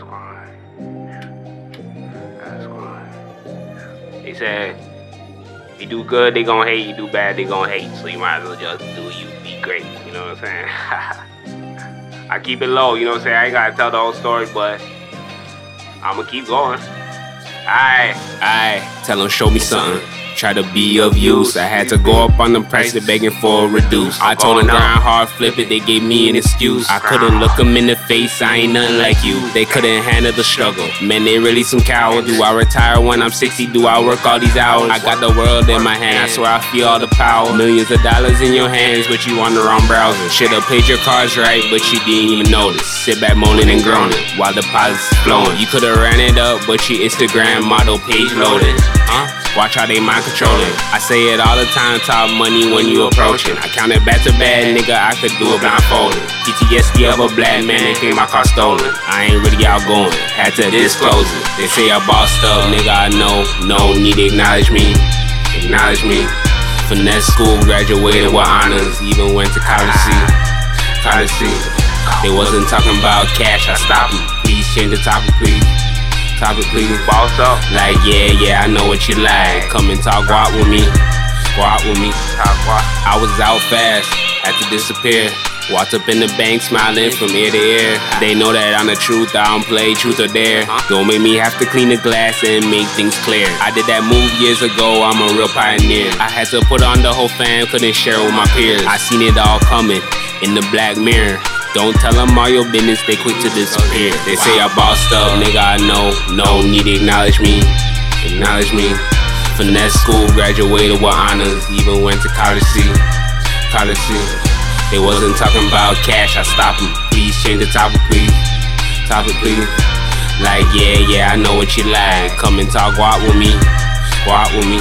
That's why. That's why. They said, if you do good, they gonna hate. You do bad, they gonna hate. So you might as well just do you. Be great. You know what I'm saying? I keep it low. You know what I'm saying? I ain't gotta tell the whole story, but I'ma keep going. Alright, alright. Tell them show me something try to be of use. I had to go up on the price, they begging for a reduce. I told them grind hard, flip it, they gave me an excuse. I couldn't look them in the face, I ain't nothing like you. They couldn't handle the struggle. Man, they really some cowards. Do I retire when I'm 60? Do I work all these hours? I got the world in my hand, I swear I feel all the power. Millions of dollars in your hands, but you on the wrong browser. Should've paid your cards right, but you didn't even notice. Sit back moaning and groaning while the deposits flowing. You could've ran it up, but your Instagram model page loaded. Huh? Watch how they mind controlling. I say it all the time, talk money when you approaching. I count it back to bad, nigga, I could do it blindfolded. PTSD of a black man and think my car stolen. I ain't really outgoing, had to disclose it. They say I bossed up, nigga, I know. No need to acknowledge me, acknowledge me. Finesse school, graduated with honors, even went to college. College. They wasn't talking about cash, I stopped them. Please change the topic, please topic, please. Boss up. Like, yeah, yeah, I know what you like. Come and talk guap with me. Squat with me. Talk guap. I was out fast, had to disappear. Walked up in the bank smiling from ear to ear. They know that I'm the truth, I don't play truth or dare. Don't make me have to clean the glass and make things clear. I did that move years ago, I'm a real pioneer. I had to put on the whole fam, couldn't share with my peers. I seen it all coming in the black mirror. Don't tell them all your business, they quick to disappear. They say I bossed up, nigga, I know. No need to acknowledge me. Acknowledge me. Finesse school, graduated with honors, even went to college C. College. They wasn't talking about cash, I stopped them. Please change the topic, please. Topic, please. Like, yeah, yeah, I know what you like. Come and talk guap with me. Guap with me.